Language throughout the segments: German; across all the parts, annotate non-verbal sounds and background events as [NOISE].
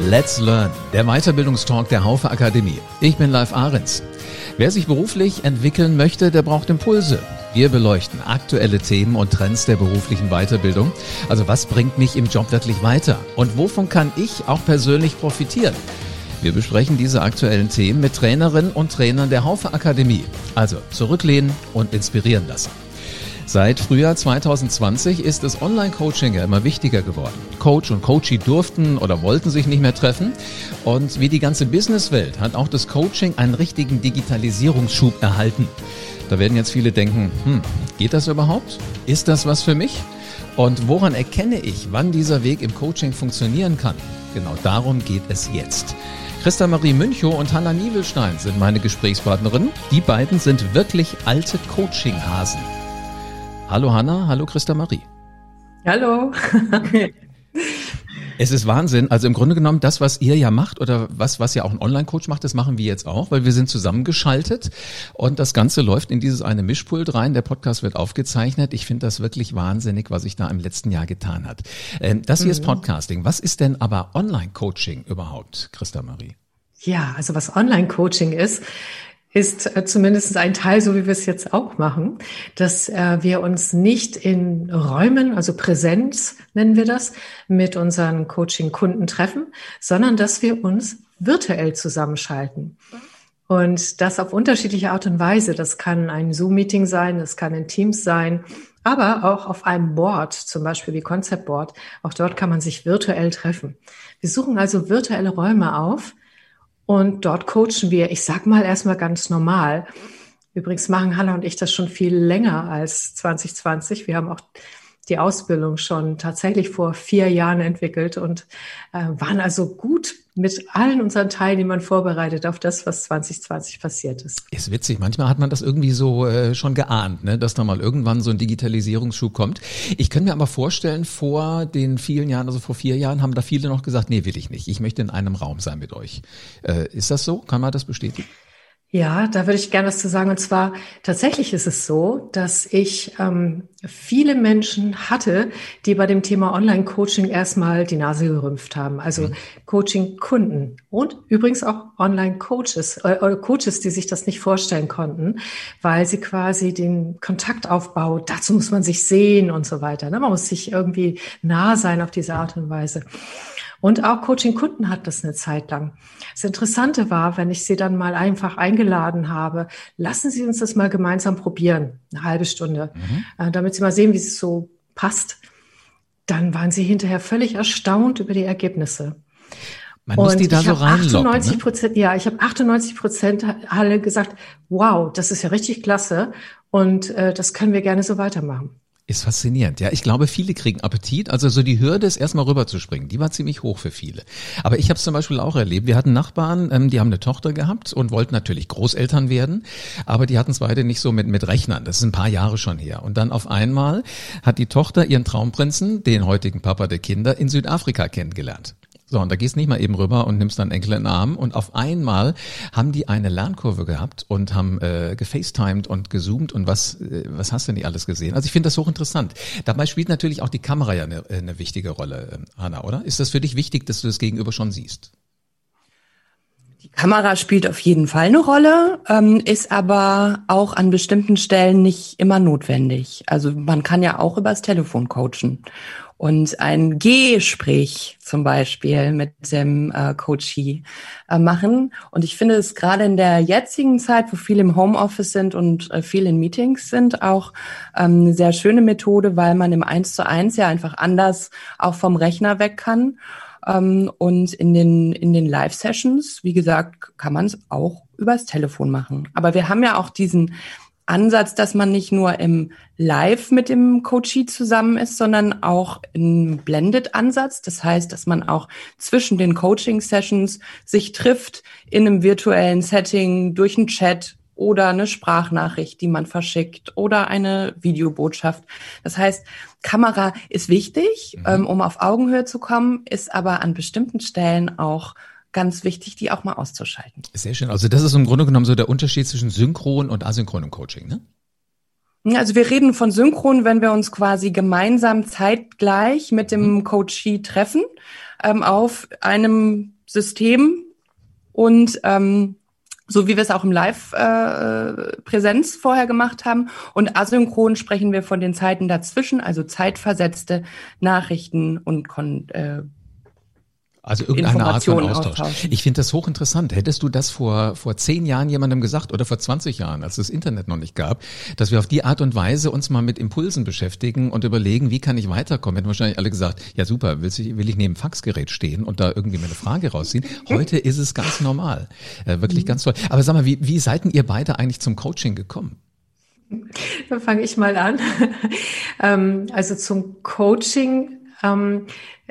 Let's Learn, der Weiterbildungstalk der Haufe Akademie. Ich bin Live Ahrens. Wer sich beruflich entwickeln möchte, der braucht Impulse. Wir beleuchten aktuelle Themen und Trends der beruflichen Weiterbildung. Also was bringt mich im Job wirklich weiter? Und wovon kann ich auch persönlich profitieren? Wir besprechen diese aktuellen Themen mit Trainerinnen und Trainern der Haufe Akademie. Also zurücklehnen und inspirieren lassen. Seit Frühjahr 2020 ist das Online-Coaching ja immer wichtiger geworden. Coach und Coachee durften oder wollten sich nicht mehr treffen. Und wie die ganze Businesswelt hat auch das Coaching einen richtigen Digitalisierungsschub erhalten. Da werden jetzt viele denken, hm, geht das überhaupt? Ist das was für mich? Und woran erkenne ich, wann dieser Weg im Coaching funktionieren kann? Genau darum geht es jetzt. Christa Marie Münchow und Hanna Nievelstein sind meine Gesprächspartnerinnen. Die beiden sind wirklich alte Coaching-Hasen. Hallo Hanna, hallo Christa Marie. Hallo. [LAUGHS] Es ist Wahnsinn. Also im Grunde genommen, das, was ihr ja macht oder was, was ja auch ein Online-Coach macht, das machen wir jetzt auch, weil wir sind zusammengeschaltet und das Ganze läuft in dieses eine Mischpult rein. Der Podcast wird aufgezeichnet. Ich finde das wirklich wahnsinnig, was sich da im letzten Jahr getan hat. Ähm, das hier mhm. ist Podcasting. Was ist denn aber Online-Coaching überhaupt, Christa Marie? Ja, also was Online-Coaching ist, ist äh, zumindest ein Teil, so wie wir es jetzt auch machen, dass äh, wir uns nicht in Räumen, also Präsenz nennen wir das, mit unseren Coaching-Kunden treffen, sondern dass wir uns virtuell zusammenschalten. Und das auf unterschiedliche Art und Weise. Das kann ein Zoom-Meeting sein, das kann ein Teams sein, aber auch auf einem Board, zum Beispiel wie Concept Board. Auch dort kann man sich virtuell treffen. Wir suchen also virtuelle Räume auf, und dort coachen wir, ich sag mal erstmal ganz normal. Übrigens machen Hanna und ich das schon viel länger als 2020. Wir haben auch die Ausbildung schon tatsächlich vor vier Jahren entwickelt und äh, waren also gut mit allen unseren Teilnehmern vorbereitet auf das, was 2020 passiert ist. Ist witzig. Manchmal hat man das irgendwie so äh, schon geahnt, ne? dass da mal irgendwann so ein Digitalisierungsschub kommt. Ich könnte mir aber vorstellen, vor den vielen Jahren, also vor vier Jahren, haben da viele noch gesagt, nee, will ich nicht. Ich möchte in einem Raum sein mit euch. Äh, ist das so? Kann man das bestätigen? Ja, da würde ich gerne was zu sagen. Und zwar tatsächlich ist es so, dass ich ähm, viele Menschen hatte, die bei dem Thema Online-Coaching erstmal die Nase gerümpft haben. Also mhm. Coaching-Kunden und übrigens auch Online-Coaches, äh, Coaches, die sich das nicht vorstellen konnten, weil sie quasi den Kontaktaufbau, dazu muss man sich sehen und so weiter. Ne? Man muss sich irgendwie nah sein auf diese Art und Weise. Und auch Coaching-Kunden hat das eine Zeit lang. Das Interessante war, wenn ich sie dann mal einfach eingeladen habe, lassen Sie uns das mal gemeinsam probieren, eine halbe Stunde, mhm. Äh, damit Sie mal sehen, wie es so passt. Dann waren sie hinterher völlig erstaunt über die Ergebnisse. Man muss die da so reinlocken. 98 ne? Prozent, ne? ja, ich habe 98 Prozent alle gesagt, wow, das ist ja richtig klasse und äh, das können wir gerne so weitermachen. Ist faszinierend. Ja, ich glaube, viele kriegen Appetit. Also so die Hürde ist erstmal rüberzuspringen. Die war ziemlich hoch für viele. Aber ich habe es zum Beispiel auch erlebt. Wir hatten Nachbarn, ähm, die haben eine Tochter gehabt und wollten natürlich Großeltern werden, aber die hatten es beide nicht so mit, mit Rechnern. Das ist ein paar Jahre schon her. Und dann auf einmal hat die Tochter ihren Traumprinzen, den heutigen Papa der Kinder, in Südafrika kennengelernt. So, und da gehst nicht mal eben rüber und nimmst dann Enkel in den Arm. Und auf einmal haben die eine Lernkurve gehabt und haben äh, gefacetimed und gezoomt und was, äh, was hast du nicht alles gesehen? Also ich finde das hochinteressant. Dabei spielt natürlich auch die Kamera ja eine, äh, eine wichtige Rolle, Hanna, oder? Ist das für dich wichtig, dass du das Gegenüber schon siehst? Die Kamera spielt auf jeden Fall eine Rolle, ähm, ist aber auch an bestimmten Stellen nicht immer notwendig. Also man kann ja auch übers Telefon coachen und ein Gespräch zum Beispiel mit dem äh, Coachee äh, machen. Und ich finde es gerade in der jetzigen Zeit, wo viele im Homeoffice sind und äh, viele in Meetings sind, auch ähm, eine sehr schöne Methode, weil man im Eins zu eins ja einfach anders auch vom Rechner weg kann. Ähm, und in den, in den Live-Sessions, wie gesagt, kann man es auch übers Telefon machen. Aber wir haben ja auch diesen Ansatz, dass man nicht nur im Live mit dem Coachee zusammen ist, sondern auch im Blended-Ansatz. Das heißt, dass man auch zwischen den Coaching-Sessions sich trifft in einem virtuellen Setting durch einen Chat oder eine Sprachnachricht, die man verschickt oder eine Videobotschaft. Das heißt, Kamera ist wichtig, mhm. ähm, um auf Augenhöhe zu kommen, ist aber an bestimmten Stellen auch ganz wichtig, die auch mal auszuschalten. Sehr schön. Also das ist im Grunde genommen so der Unterschied zwischen synchron und asynchronem Coaching, ne? Also wir reden von synchron, wenn wir uns quasi gemeinsam zeitgleich mit dem mhm. Coachee treffen ähm, auf einem System und ähm, so wie wir es auch im Live-Präsenz äh, vorher gemacht haben. Und asynchron sprechen wir von den Zeiten dazwischen, also zeitversetzte Nachrichten und Kon äh, also irgendeine Art von Austausch. Ich finde das hochinteressant. Hättest du das vor, vor zehn Jahren jemandem gesagt oder vor 20 Jahren, als es das Internet noch nicht gab, dass wir auf die Art und Weise uns mal mit Impulsen beschäftigen und überlegen, wie kann ich weiterkommen? Hätten wahrscheinlich alle gesagt, ja super, will ich, will ich neben Faxgerät stehen und da irgendwie meine Frage rausziehen? Heute ist es ganz normal. Äh, wirklich mhm. ganz toll. Aber sag mal, wie, wie seid denn ihr beide eigentlich zum Coaching gekommen? Dann fange ich mal an. [LAUGHS] Ähm, also zum Coaching ähm,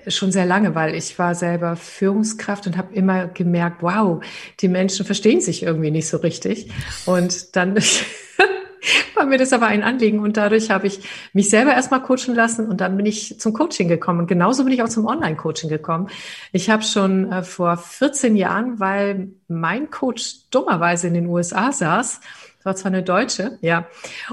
schon sehr lange, weil ich war selber Führungskraft und habe immer gemerkt, wow, die Menschen verstehen sich irgendwie nicht so richtig. Und dann [LAUGHS] war mir das aber ein Anliegen und dadurch habe ich mich selber erstmal coachen lassen und dann bin ich zum Coaching gekommen. Und genauso bin ich auch zum Online-Coaching gekommen. Ich habe schon äh, vor 14 Jahren, weil mein Coach dummerweise in den USA saß, das war zwar eine Deutsche, ja.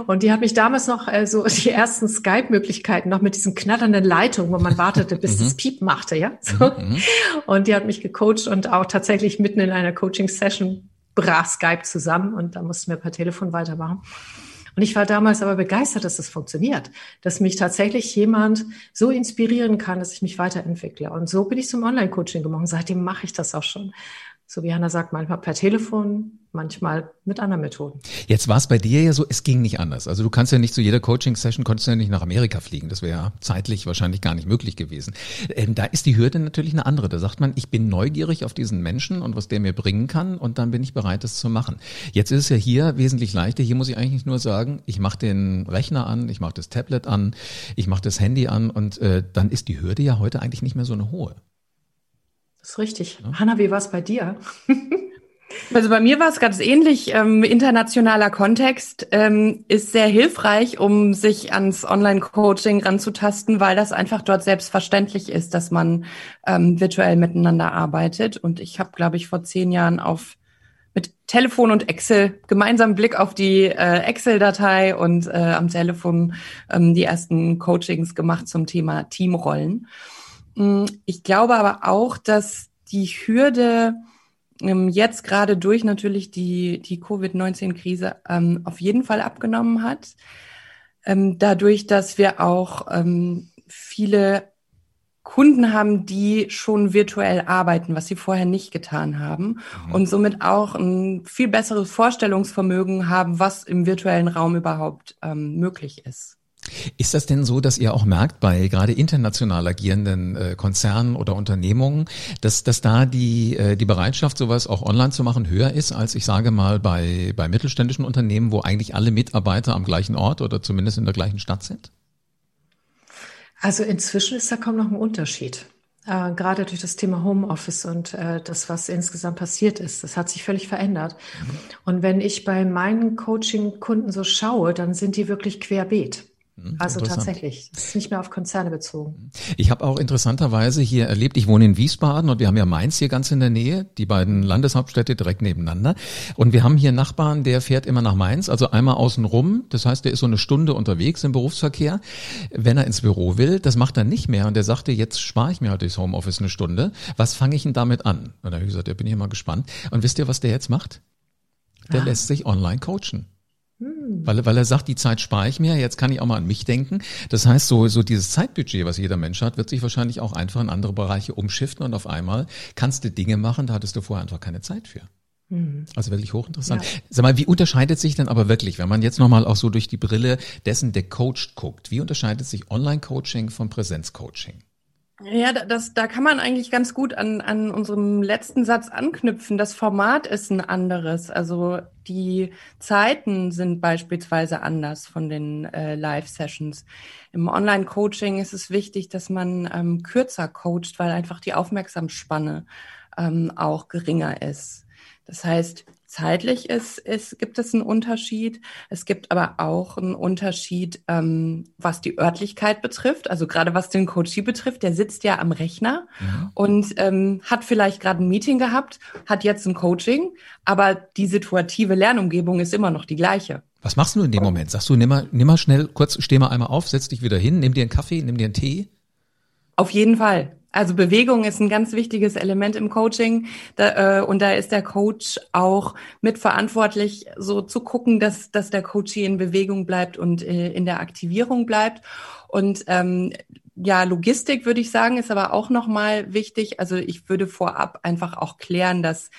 Und die hat mich damals noch äh, so [LAUGHS] die ersten Skype-Möglichkeiten noch mit diesen knatternden Leitungen, wo man wartete, bis das mhm. Piep machte, ja. So. Mhm, mhm. Und die hat mich gecoacht und auch tatsächlich mitten in einer Coaching-Session brach Skype zusammen und da mussten wir per Telefon weitermachen. Und ich war damals aber begeistert, dass das funktioniert, dass mich tatsächlich jemand so inspirieren kann, dass ich mich weiterentwickle. Und so bin ich zum Online-Coaching gemacht. Seitdem mache ich das auch schon so wie Hanna sagt, manchmal per Telefon, manchmal mit anderen Methoden. Jetzt war es bei dir ja so, es ging nicht anders. Also du kannst ja nicht zu jeder Coaching-Session, konntest ja nicht nach Amerika fliegen. Das wäre ja zeitlich wahrscheinlich gar nicht möglich gewesen. Ähm, da ist die Hürde natürlich eine andere. Da sagt man, ich bin neugierig auf diesen Menschen und was der mir bringen kann und dann bin ich bereit, das zu machen. Jetzt ist es ja hier wesentlich leichter. Hier muss ich eigentlich nur sagen, ich mache den Rechner an, ich mache das Tablet an, ich mache das Handy an und äh, dann ist die Hürde ja heute eigentlich nicht mehr so eine hohe. Das ist richtig. Ja. Hanna, wie war es bei dir? [LAUGHS] Also bei mir war es ganz ähnlich. Ähm, internationaler Kontext ähm, ist sehr hilfreich, um sich ans Online-Coaching ranzutasten, weil das einfach dort selbstverständlich ist, dass man ähm, virtuell miteinander arbeitet. Und ich habe, glaube ich, vor zehn Jahren auf mit Telefon und Excel gemeinsam Blick auf die äh, Excel-Datei und äh, am Telefon ähm, die ersten Coachings gemacht zum Thema Teamrollen. Mm, ich glaube aber auch, dass die Hürde ähm, jetzt gerade durch natürlich die, die Covid-19-Krise ähm, auf jeden Fall abgenommen hat. Ähm, dadurch, dass wir auch ähm, viele Kunden haben, die schon virtuell arbeiten, was sie vorher nicht getan haben mhm. und somit auch ein viel besseres Vorstellungsvermögen haben, was im virtuellen Raum überhaupt ähm, möglich ist. Ist das denn so, dass ihr auch merkt bei gerade international agierenden äh, Konzernen oder Unternehmungen, dass, dass da die, äh, die Bereitschaft, sowas auch online zu machen, höher ist, als ich sage mal bei, bei mittelständischen Unternehmen, wo eigentlich alle Mitarbeiter am gleichen Ort oder zumindest in der gleichen Stadt sind? Also inzwischen ist da kaum noch ein Unterschied. Äh, gerade durch das Thema Homeoffice und äh, das, was insgesamt passiert ist. Das hat sich völlig verändert. Mhm. Und wenn ich bei meinen Coaching-Kunden so schaue, dann sind die wirklich querbeet. Also tatsächlich, das ist nicht mehr auf Konzerne bezogen. Ich habe auch interessanterweise hier erlebt, ich wohne in Wiesbaden und wir haben ja Mainz hier ganz in der Nähe, die beiden Landeshauptstädte direkt nebeneinander. Und wir haben hier Nachbarn, der fährt immer nach Mainz, also einmal außen rum. Das heißt, der ist so eine Stunde unterwegs im Berufsverkehr, wenn er ins Büro will. Das macht er nicht mehr und der sagte, jetzt spare ich mir halt durchs Homeoffice eine Stunde. Was fange ich denn damit an? Und da habe ich gesagt, ja, bin ich mal gespannt. Und wisst ihr, was der jetzt macht? Der ah. lässt sich online coachen. Hm. Weil, weil er sagt, die Zeit spare ich mir, jetzt kann ich auch mal an mich denken. Das heißt, so, so dieses Zeitbudget, was jeder Mensch hat, wird sich wahrscheinlich auch einfach in andere Bereiche umschiften und auf einmal kannst du Dinge machen, da hattest du vorher einfach keine Zeit für. Hm. Also wirklich hochinteressant. Ja. Sag mal, wie unterscheidet sich denn aber wirklich, wenn man jetzt nochmal auch so durch die Brille dessen, der coacht, guckt, wie unterscheidet sich Online-Coaching von Präsenz-Coaching? Ja, das, da kann man eigentlich ganz gut an, an unserem letzten Satz anknüpfen. Das Format ist ein anderes. Also die Zeiten sind beispielsweise anders von den äh, Live-Sessions. Im Online-Coaching ist es wichtig, dass man ähm, kürzer coacht, weil einfach die Aufmerksamsspanne ähm, auch geringer ist. Das heißt, zeitlich ist, ist, gibt es einen Unterschied. Es gibt aber auch einen Unterschied, ähm, was die Örtlichkeit betrifft. Also gerade was den Coachie betrifft, der sitzt ja am Rechner mhm. und ähm, hat vielleicht gerade ein Meeting gehabt, hat jetzt ein Coaching, aber die situative Lernumgebung ist immer noch die gleiche. Was machst du in dem Moment? Sagst du, nimm mal, nimm mal schnell, kurz, steh mal einmal auf, setz dich wieder hin, nimm dir einen Kaffee, nimm dir einen Tee? Auf jeden Fall. Also Bewegung ist ein ganz wichtiges Element im Coaching da, äh, und da ist der Coach auch mitverantwortlich, so zu gucken, dass, dass der Coach in Bewegung bleibt und äh, in der Aktivierung bleibt. Und ähm, ja, Logistik würde ich sagen, ist aber auch nochmal wichtig. Also ich würde vorab einfach auch klären, dass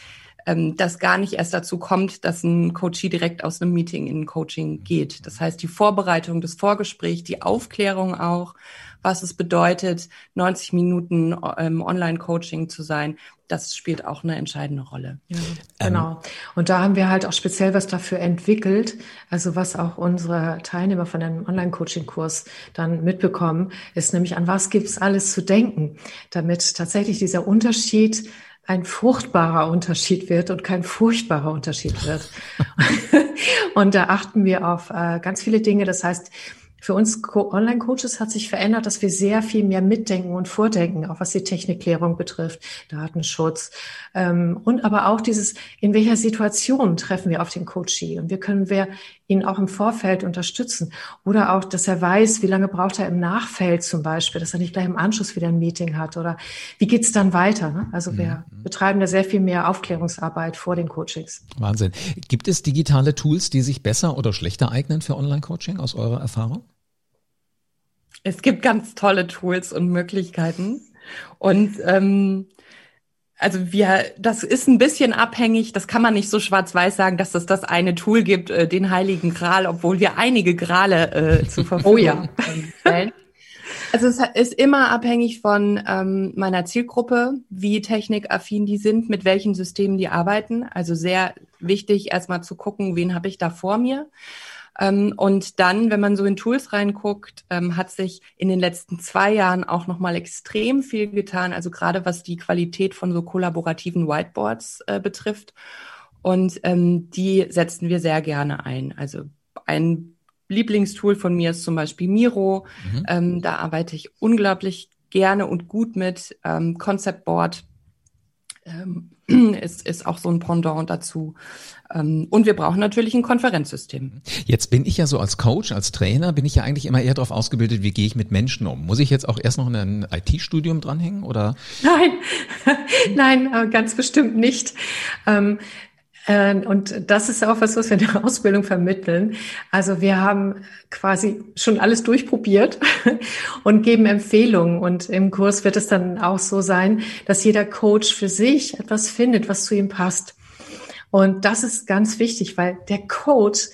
ähm, das gar nicht erst dazu kommt, dass ein Coachie direkt aus einem Meeting in ein Coaching geht. Das heißt, die Vorbereitung, das Vorgespräch, die Aufklärung auch, was es bedeutet, 90 Minuten ähm, Online-Coaching zu sein, das spielt auch eine entscheidende Rolle. Ja, genau. Ähm. Und da haben wir halt auch speziell was dafür entwickelt, also was auch unsere Teilnehmer von einem Online-Coaching-Kurs dann mitbekommen, ist nämlich an was gibt's alles zu denken, damit tatsächlich dieser Unterschied ein fruchtbarer Unterschied wird und kein furchtbarer Unterschied wird. [LAUGHS] [LAUGHS] und da achten wir auf äh, ganz viele Dinge. Das heißt, für uns Online-Coaches hat sich verändert, dass wir sehr viel mehr mitdenken und vordenken, auch was die Technikklärung betrifft, Datenschutz ähm, und aber auch dieses, in welcher Situation treffen wir auf den Coachee und wie können wir ihn auch im Vorfeld unterstützen oder auch, dass er weiß, wie lange braucht er im Nachfeld zum Beispiel, dass er nicht gleich im Anschluss wieder ein Meeting hat oder wie geht's dann weiter. Ne? Also wir mhm. betreiben da sehr viel mehr Aufklärungsarbeit vor den Coachings. Wahnsinn. Gibt es digitale Tools, die sich besser oder schlechter eignen für Online-Coaching aus eurer Erfahrung? Es gibt ganz tolle Tools und Möglichkeiten. Und ähm, also wir, das ist ein bisschen abhängig, das kann man nicht so schwarz-weiß sagen, dass es das eine Tool gibt, äh, den Heiligen Gral, obwohl wir einige Grale äh, zur Verfügung oh ja. stellen. Also es ist immer abhängig von ähm, meiner Zielgruppe, wie technikaffin die sind, mit welchen Systemen die arbeiten. Also sehr wichtig, erstmal zu gucken, wen habe ich da vor mir. Ähm, und dann, wenn man so in Tools reinguckt, ähm, hat sich in den letzten zwei Jahren auch nochmal extrem viel getan. Also gerade was die Qualität von so kollaborativen Whiteboards äh, betrifft. Und ähm, die setzen wir sehr gerne ein. Also ein Lieblingstool von mir ist zum Beispiel Miro. Mhm. Da arbeite ich unglaublich gerne und gut mit. Concept Board [CLEARS THROAT] ist, ist auch so ein Pendant dazu. Ähm, und wir brauchen natürlich ein Konferenzsystem. Jetzt bin ich ja so als Coach, als Trainer, bin ich ja eigentlich immer eher darauf ausgebildet, wie gehe ich mit Menschen um. Muss ich jetzt auch erst noch ein IT-Studium dranhängen oder? Nein, [LAUGHS] nein, äh, ganz bestimmt nicht. Ähm, äh, und das ist auch was, was wir in der Ausbildung vermitteln. Also wir haben quasi schon alles durchprobiert [LAUGHS] und geben Empfehlungen. Und im Kurs wird es dann auch so sein, dass jeder Coach für sich etwas findet, was zu ihm passt. Und das ist ganz wichtig, weil der Coach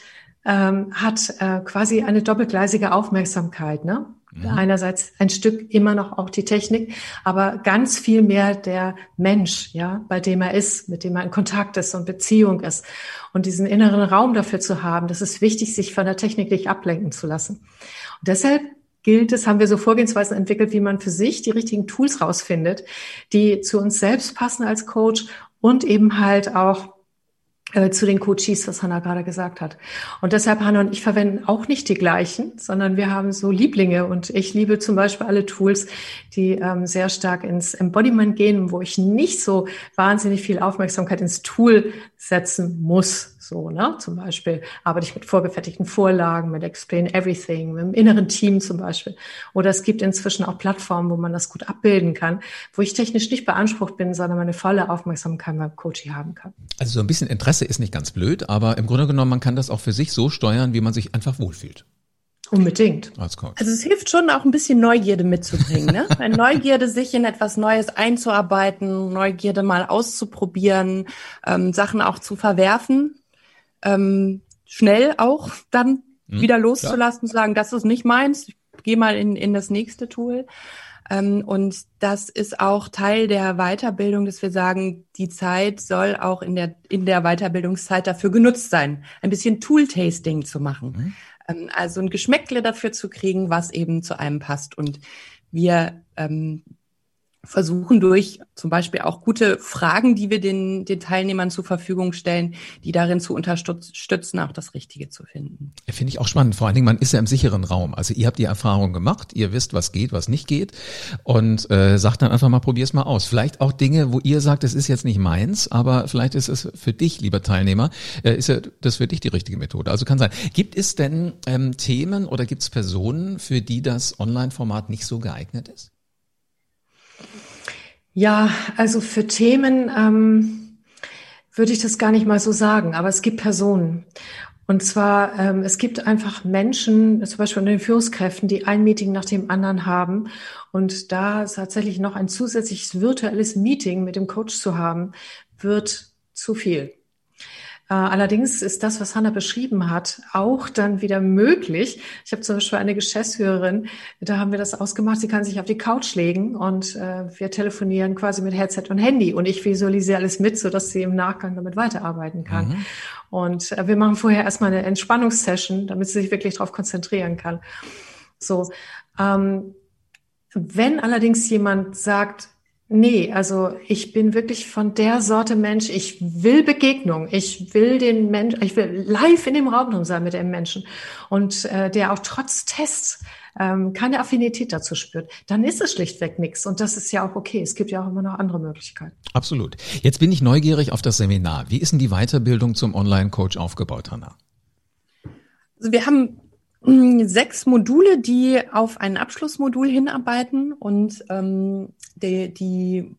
ähm, hat äh, quasi eine doppelgleisige Aufmerksamkeit. Ne? Mhm. Einerseits ein Stück immer noch auch die Technik, aber ganz viel mehr der Mensch, ja, bei dem er ist, mit dem er in Kontakt ist und Beziehung ist. Und diesen inneren Raum dafür zu haben, das ist wichtig, sich von der Technik nicht ablenken zu lassen. Und deshalb gilt es, haben wir so Vorgehensweisen entwickelt, wie man für sich die richtigen Tools rausfindet, die zu uns selbst passen als Coach und eben halt auch zu den Coaches, was Hanna gerade gesagt hat. Und deshalb, Hanna und ich verwenden auch nicht die gleichen, sondern wir haben so Lieblinge. Und ich liebe zum Beispiel alle Tools, die ähm, sehr stark ins Embodiment gehen, wo ich nicht so wahnsinnig viel Aufmerksamkeit ins Tool setzen muss. So, ne? Zum Beispiel arbeite ich mit vorgefertigten Vorlagen, mit Explain Everything, mit dem inneren Team zum Beispiel. Oder es gibt inzwischen auch Plattformen, wo man das gut abbilden kann, wo ich technisch nicht beansprucht bin, sondern meine volle Aufmerksamkeit beim Coaching haben kann. Also so ein bisschen Interesse ist nicht ganz blöd, aber im Grunde genommen, man kann das auch für sich so steuern, wie man sich einfach wohlfühlt. Unbedingt. Also es hilft schon auch ein bisschen Neugierde mitzubringen, ne? Weil Neugierde, sich in etwas Neues einzuarbeiten, Neugierde mal auszuprobieren, ähm, Sachen auch zu verwerfen ähm, schnell auch dann hm, wieder loszulassen, ja. sagen, das ist nicht meins, ich gehe mal in, in das nächste Tool. Ähm, und das ist auch Teil der Weiterbildung, dass wir sagen, die Zeit soll auch in der, in der Weiterbildungszeit dafür genutzt sein, ein bisschen Tool-Tasting zu machen. Mhm. Ähm, also ein Geschmäckle dafür zu kriegen, was eben zu einem passt. Und wir ähm, versuchen durch zum Beispiel auch gute Fragen, die wir den, den Teilnehmern zur Verfügung stellen, die darin zu unterstützen, auch das Richtige zu finden. Finde ich auch spannend. Vor allen Dingen, man ist ja im sicheren Raum. Also ihr habt die Erfahrung gemacht, ihr wisst, was geht, was nicht geht und äh, sagt dann einfach mal, probier's mal aus. Vielleicht auch Dinge, wo ihr sagt, es ist jetzt nicht meins, aber vielleicht ist es für dich, lieber Teilnehmer, äh, ist ja das für dich die richtige Methode. Also kann sein. Gibt es denn ähm, Themen oder gibt es Personen, für die das Online-Format nicht so geeignet ist? Ja, also für Themen ähm, würde ich das gar nicht mal so sagen, aber es gibt Personen. Und zwar, ähm, es gibt einfach Menschen, zum Beispiel unter den Führungskräften, die ein Meeting nach dem anderen haben. Und da tatsächlich noch ein zusätzliches virtuelles Meeting mit dem Coach zu haben, wird zu viel. Äh, allerdings ist das, was Hanna beschrieben hat, auch dann wieder möglich. Ich habe zum Beispiel eine Geschäftsführerin, da haben wir das ausgemacht, sie kann sich auf die Couch legen und äh, wir telefonieren quasi mit Headset und Handy und ich visualisiere alles mit, sodass sie im Nachgang damit weiterarbeiten kann. Mhm. Und äh, wir machen vorher erstmal eine Entspannungssession, damit sie sich wirklich darauf konzentrieren kann. So, ähm, wenn allerdings jemand sagt, Nee, also ich bin wirklich von der Sorte Mensch, ich will Begegnung, ich will den Mensch, ich will live in dem Raum drin sein mit dem Menschen und äh, der auch trotz Tests ähm, keine Affinität dazu spürt, dann ist es schlichtweg nichts und das ist ja auch okay. Es gibt ja auch immer noch andere Möglichkeiten. Absolut. Jetzt bin ich neugierig auf das Seminar. Wie ist denn die Weiterbildung zum Online-Coach aufgebaut, Hanna? Also wir haben sechs Module, die auf ein Abschlussmodul hinarbeiten und ähm, die, die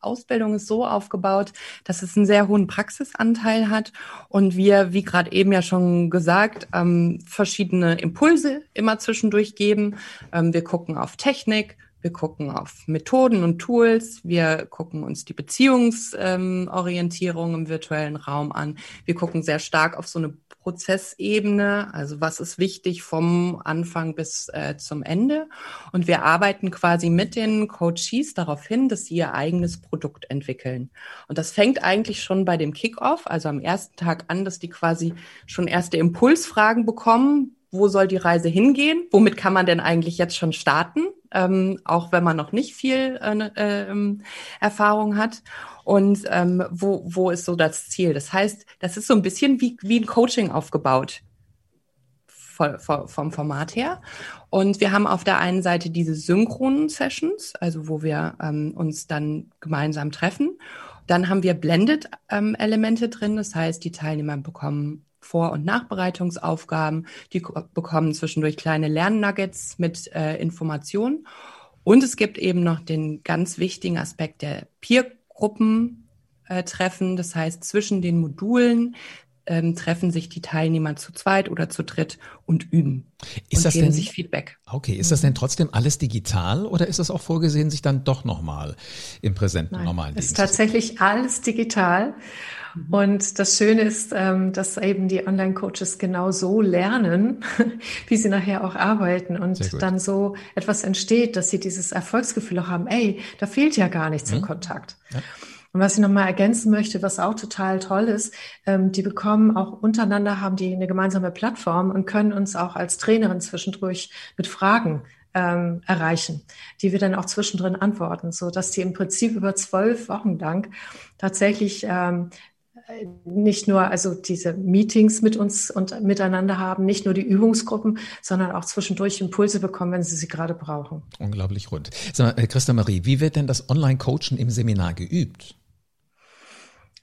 Ausbildung ist so aufgebaut, dass es einen sehr hohen Praxisanteil hat und wir, wie gerade eben ja schon gesagt, ähm, verschiedene Impulse immer zwischendurch geben. Ähm, wir gucken auf Technik, wir gucken auf Methoden und Tools. Wir gucken uns die Beziehungsorientierung ähm, im virtuellen Raum an. Wir gucken sehr stark auf so eine Prozessebene, also was ist wichtig vom Anfang bis äh, zum Ende. Und wir arbeiten quasi mit den Coaches darauf hin, dass sie ihr eigenes Produkt entwickeln. Und das fängt eigentlich schon bei dem Kickoff, also am ersten Tag an, dass die quasi schon erste Impulsfragen bekommen. Wo soll die Reise hingehen? Womit kann man denn eigentlich jetzt schon starten? Ähm, auch wenn man noch nicht viel äh, äh, Erfahrung hat. Und ähm, wo, wo ist so das Ziel? Das heißt, das ist so ein bisschen wie, wie ein Coaching aufgebaut vom Format her. Und wir haben auf der einen Seite diese synchronen Sessions, also wo wir ähm, uns dann gemeinsam treffen. Dann haben wir Blended-Elemente ähm, drin, das heißt, die Teilnehmer bekommen vor- und Nachbereitungsaufgaben. Die bekommen zwischendurch kleine Lernnuggets mit äh, Informationen. Und es gibt eben noch den ganz wichtigen Aspekt der Peer-Gruppen. Äh. Das heißt, zwischen den Modulen ähm, treffen sich die Teilnehmer zu zweit oder zu dritt und üben. Ist und das geben denn, sich Feedback. Okay, ist das denn trotzdem alles digital oder ist das auch vorgesehen, sich dann doch nochmal im präsenten Nein, normalen? Es ist tatsächlich alles digital. Mhm. Und das Schöne ist, ähm, dass eben die Online-Coaches genau so lernen, [LAUGHS] wie sie nachher auch arbeiten und dann so etwas entsteht, dass sie dieses Erfolgsgefühl auch haben, ey, da fehlt ja gar nichts mhm. im Kontakt. Ja. Und was ich nochmal ergänzen möchte, was auch total toll ist, ähm, die bekommen auch untereinander, haben die eine gemeinsame Plattform und können uns auch als Trainerin zwischendurch mit Fragen ähm, erreichen, die wir dann auch zwischendrin antworten, so dass die im Prinzip über zwölf Wochen lang tatsächlich ähm, nicht nur also diese Meetings mit uns und miteinander haben, nicht nur die Übungsgruppen, sondern auch zwischendurch Impulse bekommen, wenn sie sie gerade brauchen. Unglaublich rund. Sag mal, äh, Christa Marie, wie wird denn das Online-Coachen im Seminar geübt?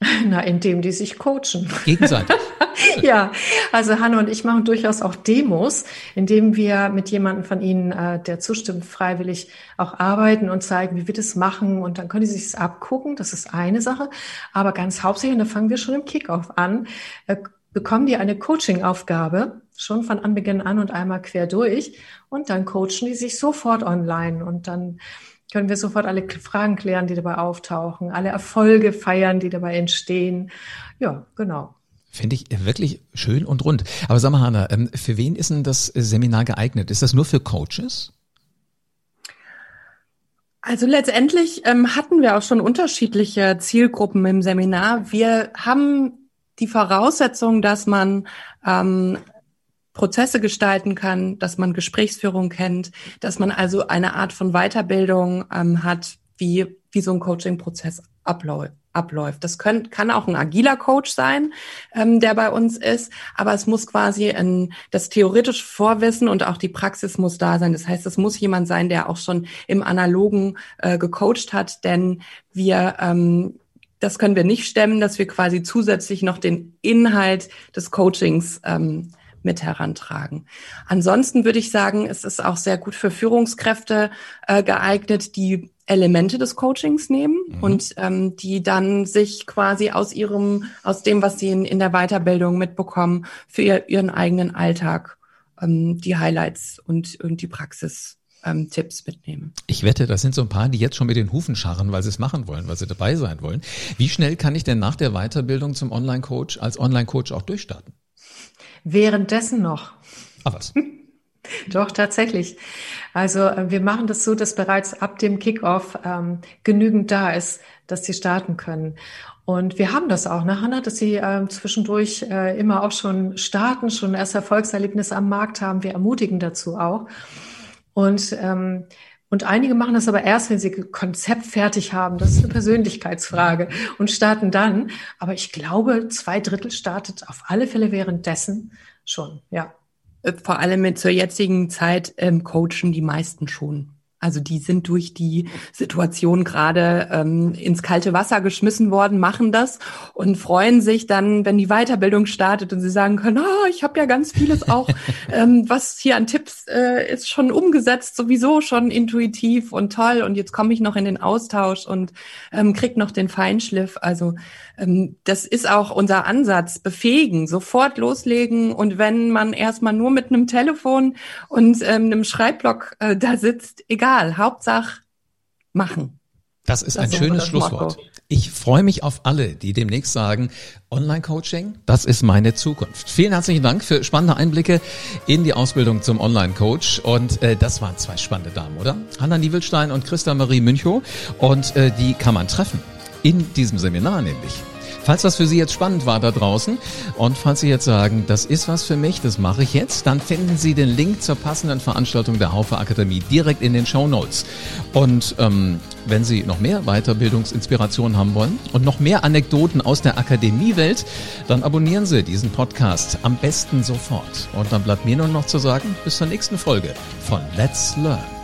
[LAUGHS] Na, indem die sich coachen. Gegenseitig. [LAUGHS] ja, also Hanne und ich machen durchaus auch Demos, indem wir mit jemandem von Ihnen, äh, der zustimmt, freiwillig auch arbeiten und zeigen, wie wir das machen. Und dann können Sie sich das abgucken. Das ist eine Sache. Aber ganz hauptsächlich, und da fangen wir schon im Kickoff an, äh, bekommen die eine Coaching-Aufgabe schon von Anbeginn an und einmal quer durch. Und dann coachen die sich sofort online. Und dann können wir sofort alle Fragen klären, die dabei auftauchen, alle Erfolge feiern, die dabei entstehen. Ja, genau. Finde ich wirklich schön und rund. Aber sag mal, Hanna, ähm, für wen ist denn das Seminar geeignet? Ist das nur für Coaches? Also letztendlich ähm, hatten wir auch schon unterschiedliche Zielgruppen im Seminar. Wir haben die Voraussetzung, dass man ähm, Prozesse gestalten kann, dass man Gesprächsführung kennt, dass man also eine Art von Weiterbildung ähm, hat, wie, wie so ein Coaching-Prozess abläuft abläuft. Das können, kann auch ein agiler Coach sein, ähm, der bei uns ist, aber es muss quasi ein, das theoretische Vorwissen und auch die Praxis muss da sein. Das heißt, es muss jemand sein, der auch schon im Analogen äh, gecoacht hat, denn wir ähm, das können wir nicht stemmen, dass wir quasi zusätzlich noch den Inhalt des Coachings ähm, mit herantragen. Ansonsten würde ich sagen, es ist auch sehr gut für Führungskräfte äh, geeignet, die Elemente des Coachings nehmen mhm. und ähm, die dann sich quasi aus ihrem, aus dem, was sie in, in der Weiterbildung mitbekommen, für ihr, ihren eigenen Alltag ähm, die Highlights und, und die Praxis ähm, Tipps mitnehmen. Ich wette, das sind so ein paar, die jetzt schon mit den Hufen scharren, weil sie es machen wollen, weil sie dabei sein wollen. Wie schnell kann ich denn nach der Weiterbildung zum Online-Coach als Online-Coach auch durchstarten? Währenddessen noch. Ah, was? [LAUGHS] Doch, tatsächlich. Also äh, wir machen das so, dass bereits ab dem Kickoff ähm, genügend da ist, dass sie starten können. Und wir haben das auch, ne, Hanna, dass sie äh, zwischendurch äh, immer auch schon starten, schon erst Erfolgserlebnis am Markt haben. Wir ermutigen dazu auch. Und ähm, und einige machen das aber erst, wenn sie Konzept fertig haben. Das ist eine Persönlichkeitsfrage und starten dann. Aber ich glaube, zwei Drittel startet auf alle Fälle währenddessen schon, ja. Vor allem mit zur jetzigen Zeit ähm, coachen die meisten schon. Also die sind durch die Situation gerade ähm, ins kalte Wasser geschmissen worden, machen das und freuen sich dann, wenn die Weiterbildung startet und sie sagen können, oh, ich habe ja ganz vieles auch, [LAUGHS] ähm, was hier an Tipps äh, ist schon umgesetzt, sowieso schon intuitiv und toll und jetzt komme ich noch in den Austausch und ähm, krieg noch den Feinschliff. Also das ist auch unser Ansatz, befähigen, sofort loslegen und wenn man erstmal nur mit einem Telefon und ähm, einem Schreibblock äh, da sitzt, egal Hauptsache machen. Das ist das ein schönes Schlusswort. Motto. Ich freue mich auf alle, die demnächst sagen, Online-Coaching, das ist meine Zukunft. Vielen herzlichen Dank für spannende Einblicke in die Ausbildung zum Online-Coach. Und äh, das waren zwei spannende Damen, oder? Hanna Nievelstein und Christa Marie Münchow. Und äh, die kann man treffen. In diesem Seminar nämlich. Falls das für Sie jetzt spannend war da draußen und falls Sie jetzt sagen, das ist was für mich, das mache ich jetzt, dann finden Sie den Link zur passenden Veranstaltung der Haufe Akademie direkt in den Show Notes. Und ähm, wenn Sie noch mehr Weiterbildungsinspiration haben wollen und noch mehr Anekdoten aus der Akademiewelt, dann abonnieren Sie diesen Podcast am besten sofort. Und dann bleibt mir nur noch zu sagen, bis zur nächsten Folge von Let's Learn.